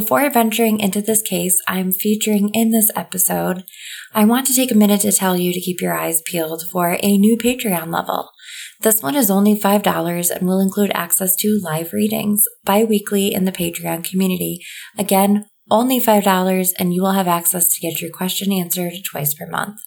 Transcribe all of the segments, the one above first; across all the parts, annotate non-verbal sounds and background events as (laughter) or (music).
before venturing into this case I'm featuring in this episode, I want to take a minute to tell you to keep your eyes peeled for a new Patreon level. This one is only $5 and will include access to live readings bi-weekly in the Patreon community. Again, only $5 and you will have access to get your question answered twice per month.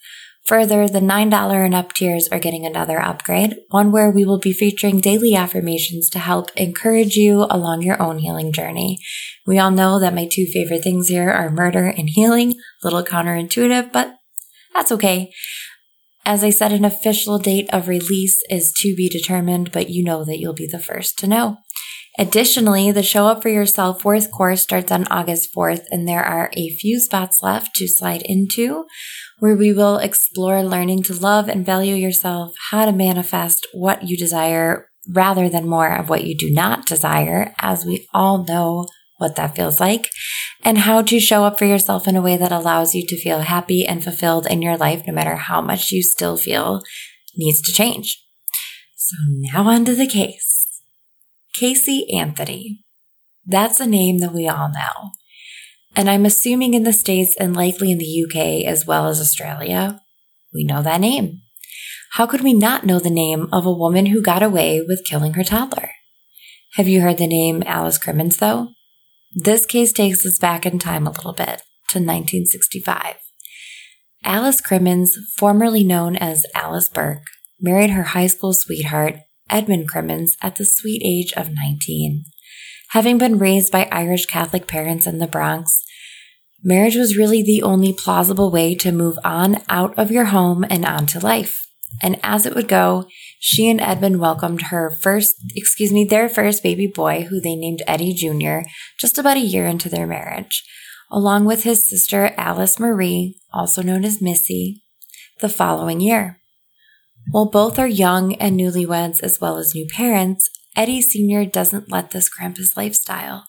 Further, the $9 and up tiers are getting another upgrade, one where we will be featuring daily affirmations to help encourage you along your own healing journey. We all know that my two favorite things here are murder and healing, little counterintuitive, but that's okay. As I said, an official date of release is to be determined, but you know that you'll be the first to know. Additionally, the Show Up for Your Self Worth course starts on August 4th, and there are a few spots left to slide into where we will explore learning to love and value yourself, how to manifest what you desire rather than more of what you do not desire, as we all know what that feels like, and how to show up for yourself in a way that allows you to feel happy and fulfilled in your life, no matter how much you still feel needs to change. So now on to the case. Casey Anthony. That's a name that we all know. And I'm assuming in the States and likely in the UK as well as Australia, we know that name. How could we not know the name of a woman who got away with killing her toddler? Have you heard the name Alice Crimmins though? This case takes us back in time a little bit to 1965. Alice Crimmins, formerly known as Alice Burke, married her high school sweetheart, Edmund Crimmins at the sweet age of 19. Having been raised by Irish Catholic parents in the Bronx, marriage was really the only plausible way to move on out of your home and onto life. And as it would go, she and Edmund welcomed her first, excuse me, their first baby boy, who they named Eddie Jr., just about a year into their marriage, along with his sister Alice Marie, also known as Missy, the following year. While both are young and newlyweds as well as new parents, Eddie Sr. doesn't let this cramp his lifestyle.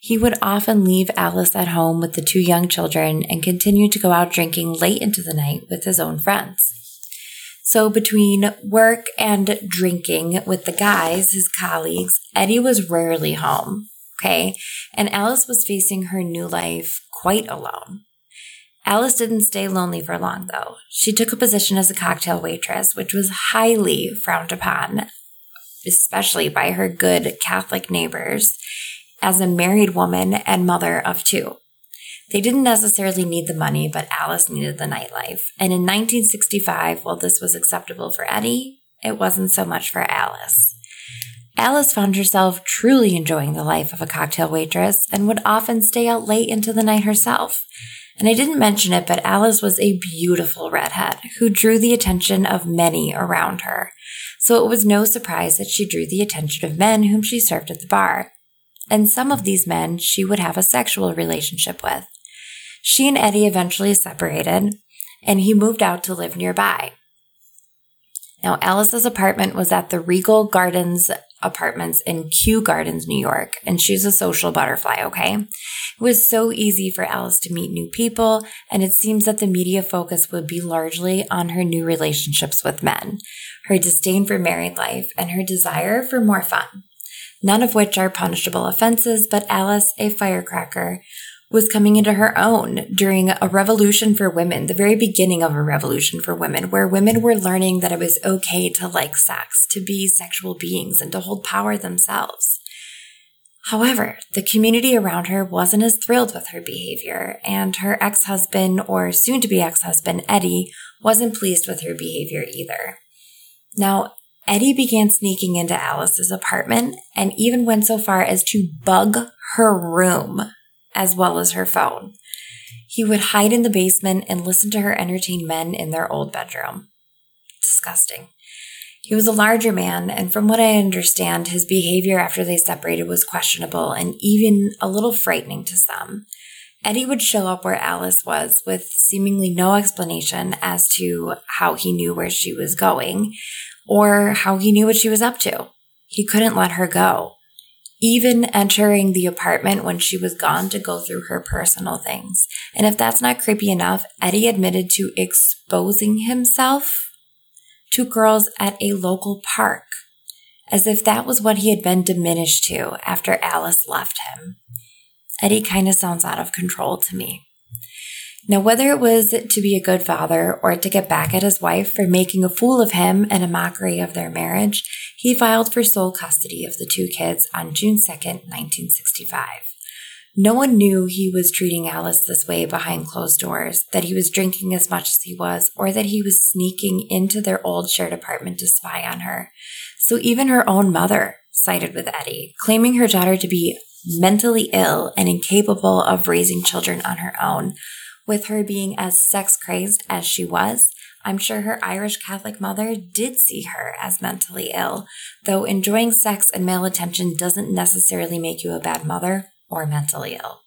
He would often leave Alice at home with the two young children and continue to go out drinking late into the night with his own friends. So, between work and drinking with the guys, his colleagues, Eddie was rarely home. Okay. And Alice was facing her new life quite alone. Alice didn't stay lonely for long, though. She took a position as a cocktail waitress, which was highly frowned upon, especially by her good Catholic neighbors, as a married woman and mother of two. They didn't necessarily need the money, but Alice needed the nightlife. And in 1965, while this was acceptable for Eddie, it wasn't so much for Alice. Alice found herself truly enjoying the life of a cocktail waitress and would often stay out late into the night herself. And I didn't mention it, but Alice was a beautiful redhead who drew the attention of many around her. So it was no surprise that she drew the attention of men whom she served at the bar. And some of these men she would have a sexual relationship with. She and Eddie eventually separated, and he moved out to live nearby. Now, Alice's apartment was at the Regal Gardens apartments in Kew Gardens, New York, and she's a social butterfly, okay? It was so easy for Alice to meet new people, and it seems that the media focus would be largely on her new relationships with men, her disdain for married life, and her desire for more fun. None of which are punishable offenses, but Alice, a firecracker, was coming into her own during a revolution for women, the very beginning of a revolution for women, where women were learning that it was okay to like sex, to be sexual beings, and to hold power themselves. However, the community around her wasn't as thrilled with her behavior, and her ex husband, or soon to be ex husband, Eddie, wasn't pleased with her behavior either. Now, Eddie began sneaking into Alice's apartment and even went so far as to bug her room as well as her phone. He would hide in the basement and listen to her entertain men in their old bedroom. Disgusting. He was a larger man, and from what I understand, his behavior after they separated was questionable and even a little frightening to some. Eddie would show up where Alice was with seemingly no explanation as to how he knew where she was going or how he knew what she was up to. He couldn't let her go even entering the apartment when she was gone to go through her personal things. And if that's not creepy enough, Eddie admitted to exposing himself to girls at a local park, as if that was what he had been diminished to after Alice left him. Eddie kind of sounds out of control to me. Now, whether it was to be a good father or to get back at his wife for making a fool of him and a mockery of their marriage, he filed for sole custody of the two kids on June 2nd, 1965. No one knew he was treating Alice this way behind closed doors, that he was drinking as much as he was, or that he was sneaking into their old shared apartment to spy on her. So even her own mother sided with Eddie, claiming her daughter to be mentally ill and incapable of raising children on her own. With her being as sex crazed as she was, I'm sure her Irish Catholic mother did see her as mentally ill, though enjoying sex and male attention doesn't necessarily make you a bad mother or mentally ill.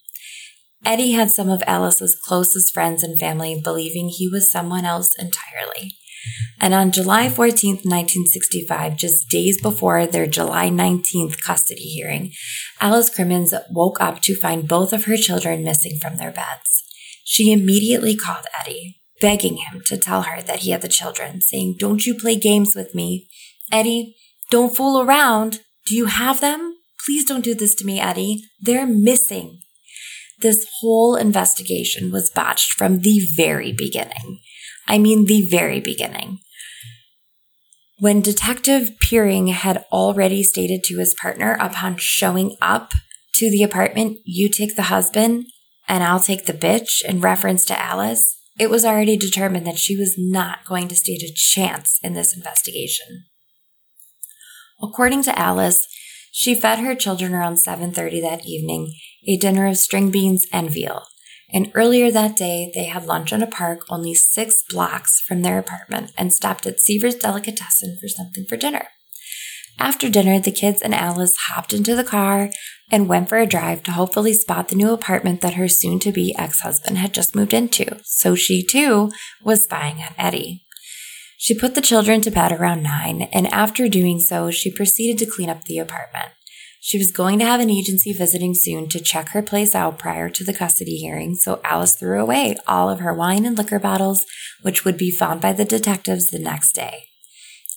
Eddie had some of Alice's closest friends and family believing he was someone else entirely. And on July 14, 1965, just days before their July 19th custody hearing, Alice Crimmins woke up to find both of her children missing from their beds. She immediately called Eddie, begging him to tell her that he had the children, saying, Don't you play games with me. Eddie, don't fool around. Do you have them? Please don't do this to me, Eddie. They're missing. This whole investigation was botched from the very beginning. I mean, the very beginning. When Detective Piering had already stated to his partner upon showing up to the apartment, you take the husband and I'll take the bitch in reference to Alice, it was already determined that she was not going to stand a chance in this investigation. According to Alice, she fed her children around 7:30 that evening a dinner of string beans and veal. And earlier that day, they had lunch in a park only six blocks from their apartment and stopped at Seaver's Delicatessen for something for dinner. After dinner, the kids and Alice hopped into the car and went for a drive to hopefully spot the new apartment that her soon to be ex husband had just moved into. So she too was spying on Eddie. She put the children to bed around nine, and after doing so, she proceeded to clean up the apartment. She was going to have an agency visiting soon to check her place out prior to the custody hearing, so Alice threw away all of her wine and liquor bottles, which would be found by the detectives the next day.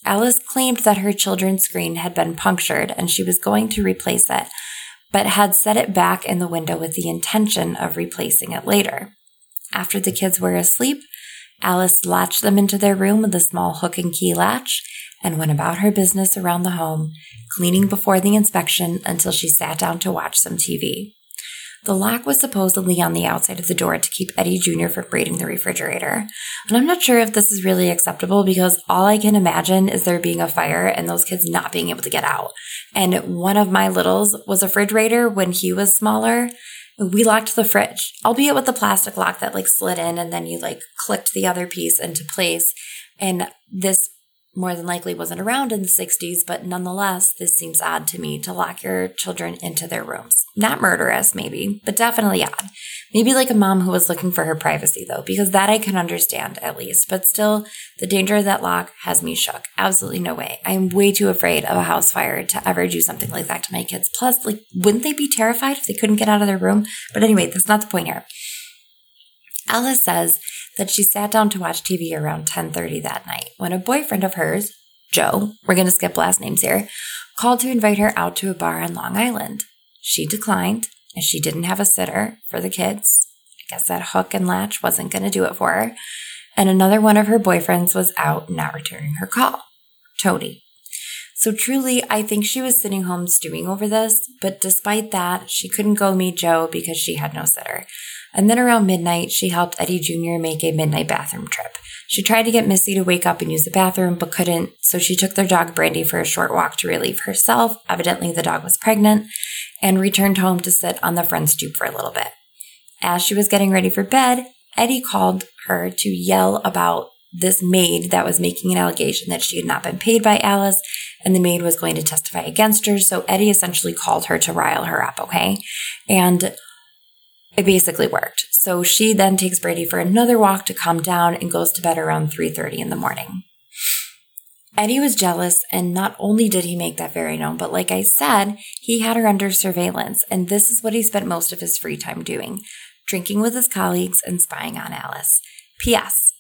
Alice claimed that her children's screen had been punctured and she was going to replace it, but had set it back in the window with the intention of replacing it later. After the kids were asleep, Alice latched them into their room with a small hook and key latch and went about her business around the home, cleaning before the inspection until she sat down to watch some TV. The lock was supposedly on the outside of the door to keep Eddie Jr. from raiding the refrigerator. And I'm not sure if this is really acceptable because all I can imagine is there being a fire and those kids not being able to get out. And one of my littles was a fridge raider when he was smaller. We locked the fridge, albeit with the plastic lock that like slid in and then you like clicked the other piece into place. And this more than likely wasn't around in the 60s, but nonetheless, this seems odd to me to lock your children into their rooms. Not murderous, maybe, but definitely odd. Maybe like a mom who was looking for her privacy, though, because that I can understand at least. But still, the danger of that lock has me shook. Absolutely no way. I'm way too afraid of a house fire to ever do something like that to my kids. Plus, like, wouldn't they be terrified if they couldn't get out of their room? But anyway, that's not the point here. Alice says that she sat down to watch TV around 10:30 that night when a boyfriend of hers, Joe, we're going to skip last names here, called to invite her out to a bar on Long Island. She declined as she didn't have a sitter for the kids. I guess that hook and latch wasn't going to do it for her. And another one of her boyfriends was out not returning her call, Tony. So truly, I think she was sitting home stewing over this, but despite that, she couldn't go meet Joe because she had no sitter. And then around midnight, she helped Eddie Jr. make a midnight bathroom trip. She tried to get Missy to wake up and use the bathroom, but couldn't, so she took their dog Brandy for a short walk to relieve herself. Evidently, the dog was pregnant, and returned home to sit on the front stoop for a little bit. As she was getting ready for bed, Eddie called her to yell about this maid that was making an allegation that she had not been paid by Alice and the maid was going to testify against her. So Eddie essentially called her to rile her up, okay? And it basically worked. So she then takes Brady for another walk to calm down and goes to bed around 3:30 in the morning. Eddie was jealous, and not only did he make that very known, but like I said, he had her under surveillance, and this is what he spent most of his free time doing drinking with his colleagues and spying on Alice. P.S.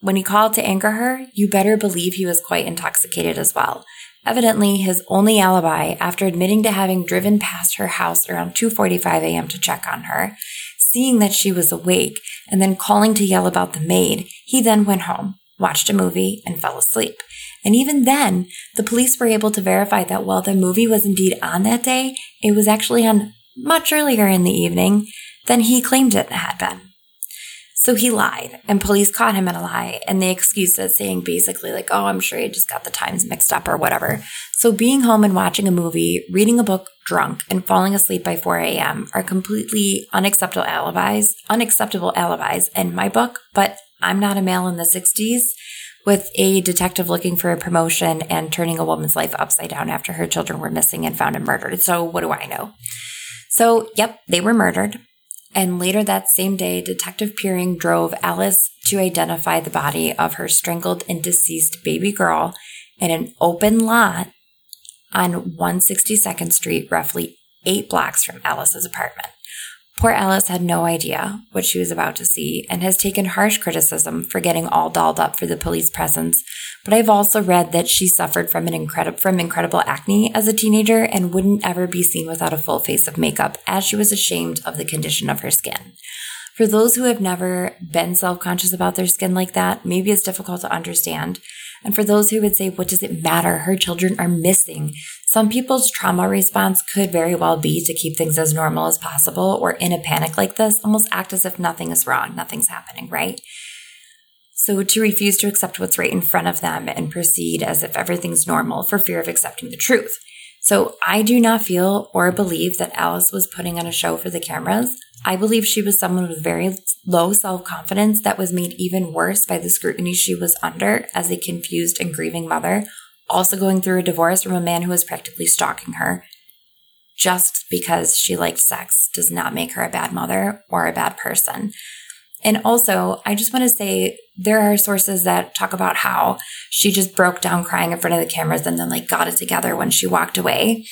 When he called to anger her, you better believe he was quite intoxicated as well. Evidently, his only alibi after admitting to having driven past her house around 2:45 a.m. to check on her, seeing that she was awake, and then calling to yell about the maid, he then went home, watched a movie, and fell asleep. And even then, the police were able to verify that while the movie was indeed on that day, it was actually on much earlier in the evening than he claimed it had been. So he lied, and police caught him in a lie, and they excused it, saying basically, like, oh, I'm sure he just got the times mixed up or whatever. So being home and watching a movie, reading a book drunk, and falling asleep by 4 a.m. are completely unacceptable alibis, unacceptable alibis in my book, but I'm not a male in the 60s with a detective looking for a promotion and turning a woman's life upside down after her children were missing and found and murdered. So what do I know? So, yep, they were murdered. And later that same day, Detective Piering drove Alice to identify the body of her strangled and deceased baby girl in an open lot on 162nd Street, roughly eight blocks from Alice's apartment. Poor Alice had no idea what she was about to see and has taken harsh criticism for getting all dolled up for the police presence. But I've also read that she suffered from an incredible from incredible acne as a teenager and wouldn't ever be seen without a full face of makeup as she was ashamed of the condition of her skin. For those who have never been self-conscious about their skin like that, maybe it's difficult to understand. And for those who would say, what does it matter? Her children are missing. Some people's trauma response could very well be to keep things as normal as possible or in a panic like this, almost act as if nothing is wrong, nothing's happening, right? So to refuse to accept what's right in front of them and proceed as if everything's normal for fear of accepting the truth. So I do not feel or believe that Alice was putting on a show for the cameras. I believe she was someone with very low self confidence that was made even worse by the scrutiny she was under as a confused and grieving mother, also going through a divorce from a man who was practically stalking her. Just because she liked sex does not make her a bad mother or a bad person. And also, I just want to say there are sources that talk about how she just broke down crying in front of the cameras and then like got it together when she walked away.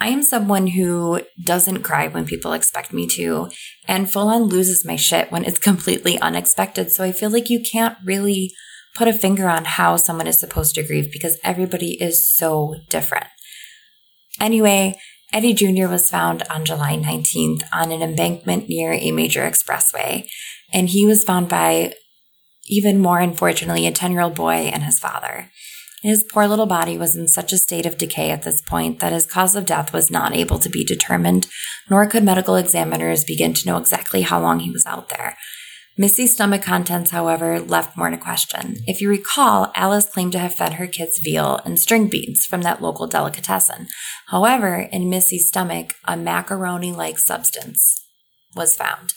I am someone who doesn't cry when people expect me to and full on loses my shit when it's (laughs) completely unexpected. So I feel like you can't really put a finger on how someone is supposed to grieve because everybody is so different. Anyway, Eddie Jr. was found on July 19th on an embankment near a major expressway, and he was found by even more unfortunately a 10 year old boy and his father. His poor little body was in such a state of decay at this point that his cause of death was not able to be determined, nor could medical examiners begin to know exactly how long he was out there. Missy's stomach contents, however, left more to question. If you recall, Alice claimed to have fed her kids veal and string beans from that local delicatessen. However, in Missy's stomach, a macaroni like substance was found.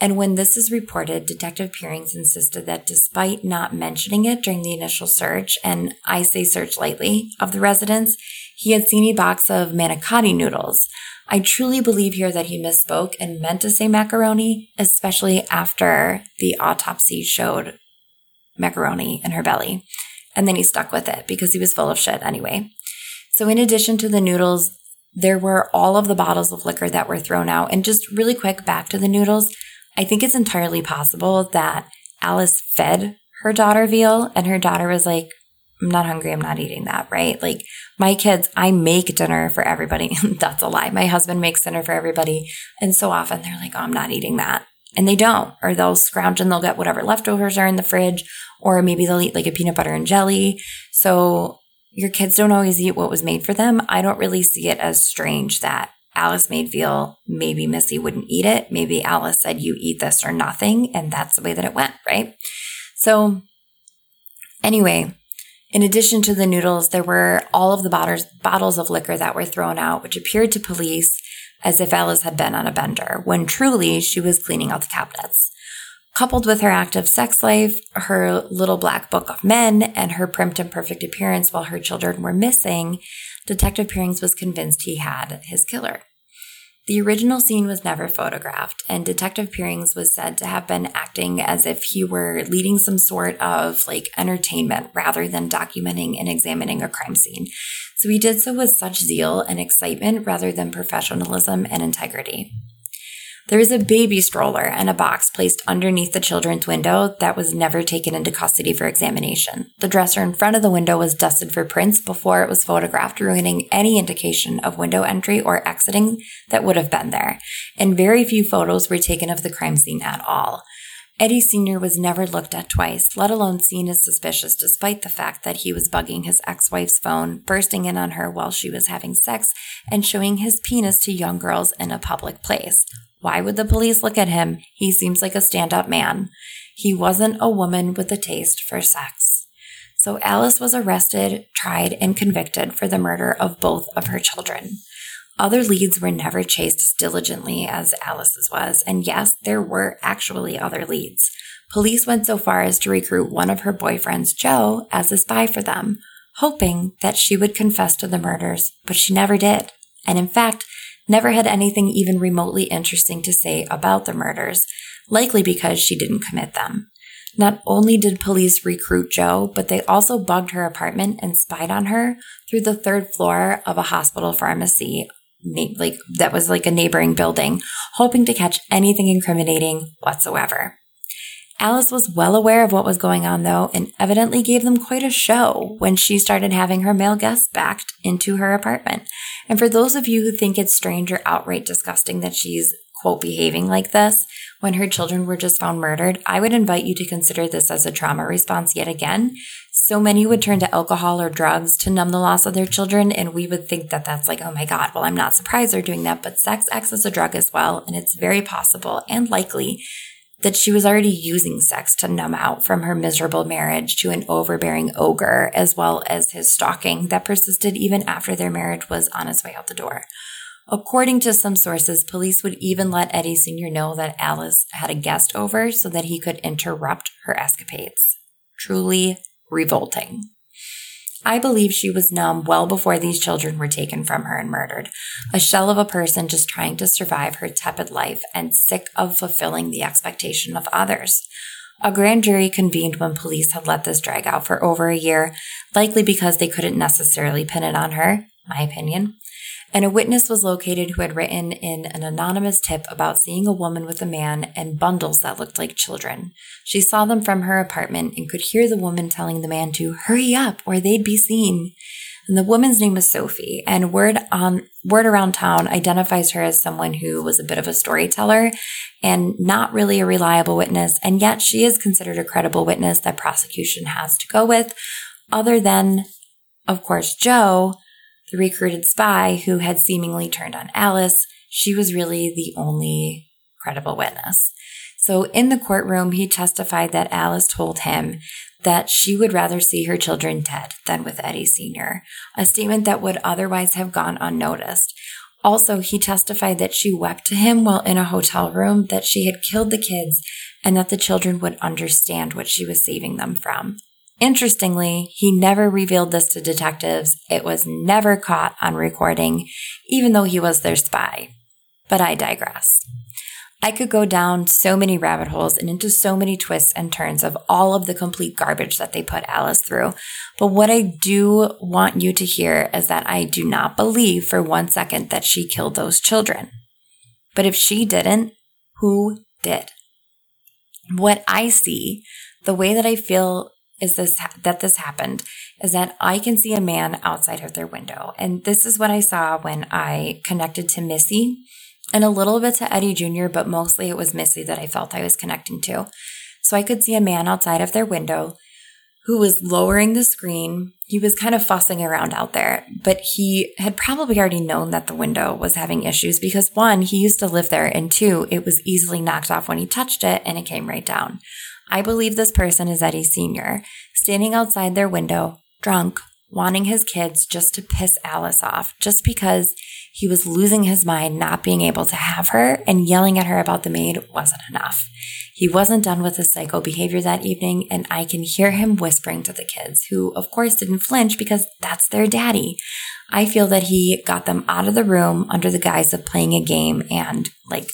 And when this is reported, Detective Pierings insisted that despite not mentioning it during the initial search, and I say search lightly, of the residence, he had seen a box of manicotti noodles. I truly believe here that he misspoke and meant to say macaroni, especially after the autopsy showed macaroni in her belly. And then he stuck with it because he was full of shit anyway. So, in addition to the noodles, there were all of the bottles of liquor that were thrown out. And just really quick back to the noodles, I think it's entirely possible that Alice fed her daughter veal and her daughter was like, I'm not hungry. I'm not eating that, right? Like my kids, I make dinner for everybody. (laughs) That's a lie. My husband makes dinner for everybody. And so often they're like, oh, I'm not eating that. And they don't, or they'll scrounge and they'll get whatever leftovers are in the fridge, or maybe they'll eat like a peanut butter and jelly. So your kids don't always eat what was made for them. I don't really see it as strange that Alice made veal. Maybe Missy wouldn't eat it. Maybe Alice said, you eat this or nothing. And that's the way that it went, right? So anyway, in addition to the noodles, there were all of the bottles of liquor that were thrown out, which appeared to police as if Alice had been on a bender, when truly she was cleaning out the cabinets. Coupled with her active sex life, her little black book of men, and her primped and perfect appearance while her children were missing, Detective Pierings was convinced he had his killer. The original scene was never photographed, and Detective Pierings was said to have been acting as if he were leading some sort of like entertainment rather than documenting and examining a crime scene. So he did so with such zeal and excitement rather than professionalism and integrity. There was a baby stroller and a box placed underneath the children's window that was never taken into custody for examination. The dresser in front of the window was dusted for prints before it was photographed, ruining any indication of window entry or exiting that would have been there. And very few photos were taken of the crime scene at all. Eddie Sr. was never looked at twice, let alone seen as suspicious, despite the fact that he was bugging his ex wife's phone, bursting in on her while she was having sex, and showing his penis to young girls in a public place. Why would the police look at him? He seems like a stand up man. He wasn't a woman with a taste for sex. So Alice was arrested, tried, and convicted for the murder of both of her children. Other leads were never chased as diligently as Alice's was, and yes, there were actually other leads. Police went so far as to recruit one of her boyfriends, Joe, as a spy for them, hoping that she would confess to the murders, but she never did. And in fact, never had anything even remotely interesting to say about the murders, likely because she didn't commit them. Not only did police recruit Joe, but they also bugged her apartment and spied on her through the third floor of a hospital pharmacy, like that was like a neighboring building, hoping to catch anything incriminating whatsoever. Alice was well aware of what was going on, though, and evidently gave them quite a show when she started having her male guests backed into her apartment. And for those of you who think it's strange or outright disgusting that she's, quote, behaving like this when her children were just found murdered, I would invite you to consider this as a trauma response yet again. So many would turn to alcohol or drugs to numb the loss of their children, and we would think that that's like, oh my God, well, I'm not surprised they're doing that, but sex acts as a drug as well, and it's very possible and likely that she was already using sex to numb out from her miserable marriage to an overbearing ogre, as well as his stalking that persisted even after their marriage was on its way out the door. According to some sources, police would even let Eddie Sr. know that Alice had a guest over so that he could interrupt her escapades. Truly revolting. I believe she was numb well before these children were taken from her and murdered, a shell of a person just trying to survive her tepid life and sick of fulfilling the expectation of others. A grand jury convened when police had let this drag out for over a year, likely because they couldn't necessarily pin it on her, my opinion and a witness was located who had written in an anonymous tip about seeing a woman with a man and bundles that looked like children. She saw them from her apartment and could hear the woman telling the man to hurry up or they'd be seen. And the woman's name was Sophie, and word on word around town identifies her as someone who was a bit of a storyteller and not really a reliable witness, and yet she is considered a credible witness that prosecution has to go with, other than, of course, Joe, the recruited spy who had seemingly turned on Alice, she was really the only credible witness. So in the courtroom, he testified that Alice told him that she would rather see her children dead than with Eddie Sr., a statement that would otherwise have gone unnoticed. Also, he testified that she wept to him while in a hotel room that she had killed the kids and that the children would understand what she was saving them from. Interestingly, he never revealed this to detectives. It was never caught on recording, even though he was their spy. But I digress. I could go down so many rabbit holes and into so many twists and turns of all of the complete garbage that they put Alice through. But what I do want you to hear is that I do not believe for one second that she killed those children. But if she didn't, who did? What I see, the way that I feel is this that this happened is that I can see a man outside of their window. And this is what I saw when I connected to Missy and a little bit to Eddie Jr., but mostly it was Missy that I felt I was connecting to. So I could see a man outside of their window who was lowering the screen. He was kind of fussing around out there, but he had probably already known that the window was having issues because one, he used to live there, and two, it was easily knocked off when he touched it and it came right down. I believe this person is Eddie Sr., standing outside their window, drunk, wanting his kids just to piss Alice off, just because he was losing his mind not being able to have her and yelling at her about the maid wasn't enough. He wasn't done with his psycho behavior that evening, and I can hear him whispering to the kids, who of course didn't flinch because that's their daddy. I feel that he got them out of the room under the guise of playing a game and like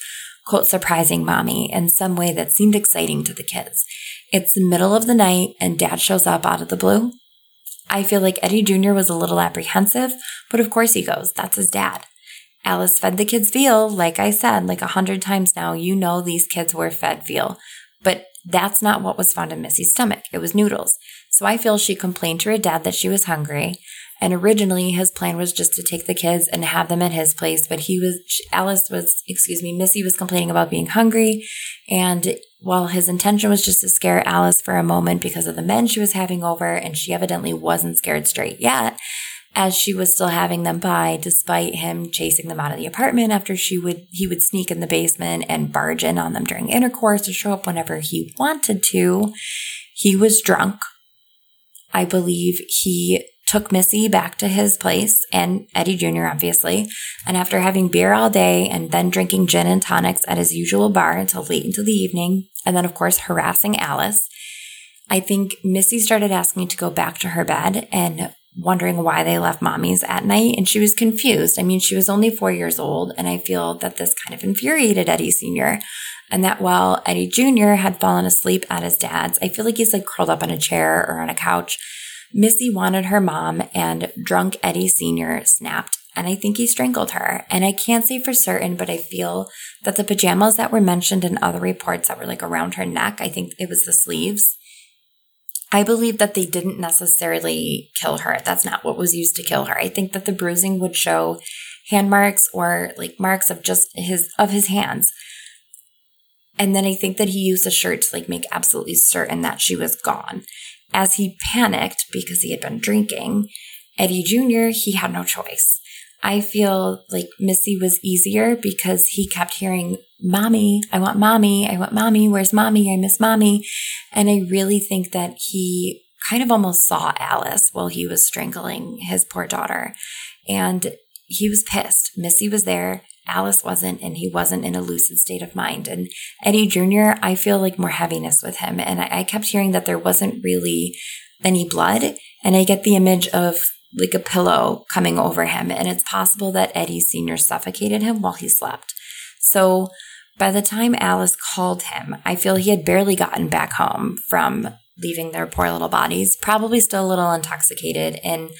quote, surprising mommy in some way that seemed exciting to the kids. It's the middle of the night and dad shows up out of the blue. I feel like Eddie Jr. was a little apprehensive, but of course he goes. That's his dad. Alice fed the kids veal, like I said, like a hundred times now. You know, these kids were fed veal, but that's not what was found in Missy's stomach. It was noodles. So I feel she complained to her dad that she was hungry. And originally his plan was just to take the kids and have them at his place. But he was, Alice was, excuse me, Missy was complaining about being hungry. And while his intention was just to scare Alice for a moment because of the men she was having over, and she evidently wasn't scared straight yet, as she was still having them by, despite him chasing them out of the apartment after she would, he would sneak in the basement and barge in on them during intercourse or show up whenever he wanted to. He was drunk. I believe he took Missy back to his place and Eddie Jr., obviously. And after having beer all day and then drinking gin and tonics at his usual bar until late into the evening, and then, of course, harassing Alice, I think Missy started asking to go back to her bed and wondering why they left mommy's at night. And she was confused. I mean, she was only four years old. And I feel that this kind of infuriated Eddie Sr. And that while Eddie Jr. had fallen asleep at his dad's, I feel like he's like curled up on a chair or on a couch Missy wanted her mom, and drunk Eddie Sr. snapped, and I think he strangled her. And I can't say for certain, but I feel that the pajamas that were mentioned in other reports that were like around her neck, I think it was the sleeves. I believe that they didn't necessarily kill her. That's not what was used to kill her. I think that the bruising would show hand marks or like marks of just his of his hands. And then I think that he used a shirt to like make absolutely certain that she was gone. As he panicked because he had been drinking, Eddie Jr., he had no choice. I feel like Missy was easier because he kept hearing, Mommy, I want mommy, I want mommy, where's mommy? I miss mommy. And I really think that he kind of almost saw Alice while he was strangling his poor daughter. And he was pissed. Missy was there. Alice wasn't, and he wasn't in a lucid state of mind. And Eddie Jr., I feel like more heaviness with him. And I, I kept hearing that there wasn't really any blood. And I get the image of like a pillow coming over him. And it's possible that Eddie Sr. suffocated him while he slept. So by the time Alice called him, I feel he had barely gotten back home from leaving their poor little bodies, probably still a little intoxicated. And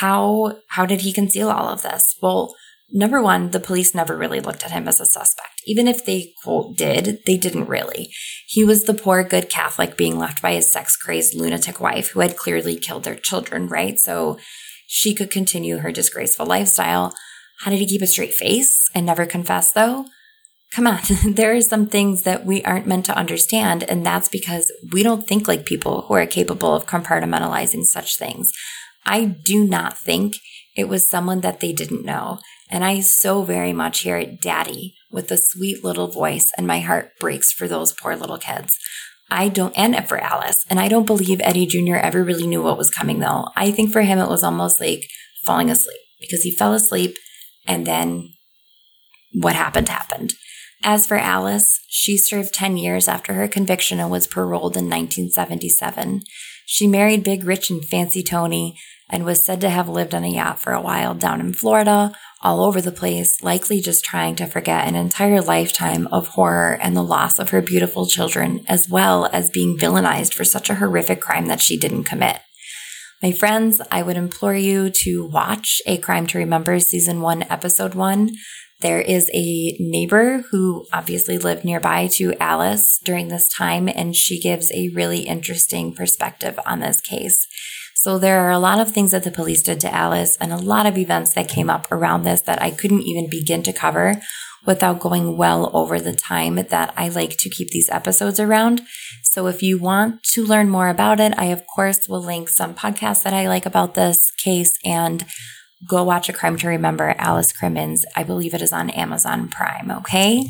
how how did he conceal all of this? Well, number one, the police never really looked at him as a suspect. Even if they quote did, they didn't really. He was the poor good Catholic being left by his sex crazed lunatic wife who had clearly killed their children, right? So she could continue her disgraceful lifestyle. How did he keep a straight face and never confess though? Come on, (laughs) there are some things that we aren't meant to understand, and that's because we don't think like people who are capable of compartmentalizing such things. I do not think it was someone that they didn't know. And I so very much hear it, Daddy, with a sweet little voice, and my heart breaks for those poor little kids. I don't, and for Alice. And I don't believe Eddie Jr. ever really knew what was coming, though. I think for him, it was almost like falling asleep because he fell asleep and then what happened happened. As for Alice, she served 10 years after her conviction and was paroled in 1977. She married Big Rich and Fancy Tony and was said to have lived on a yacht for a while down in Florida, all over the place, likely just trying to forget an entire lifetime of horror and the loss of her beautiful children, as well as being villainized for such a horrific crime that she didn't commit. My friends, I would implore you to watch A Crime to Remember Season 1, Episode 1. There is a neighbor who obviously lived nearby to Alice during this time, and she gives a really interesting perspective on this case. So there are a lot of things that the police did to Alice and a lot of events that came up around this that I couldn't even begin to cover without going well over the time that I like to keep these episodes around. So if you want to learn more about it, I of course will link some podcasts that I like about this case and go watch A Crime to Remember, Alice Crimmins. I believe it is on Amazon Prime. Okay.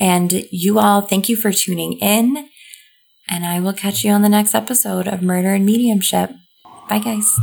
And you all, thank you for tuning in. And I will catch you on the next episode of Murder and Mediumship. Bye, guys.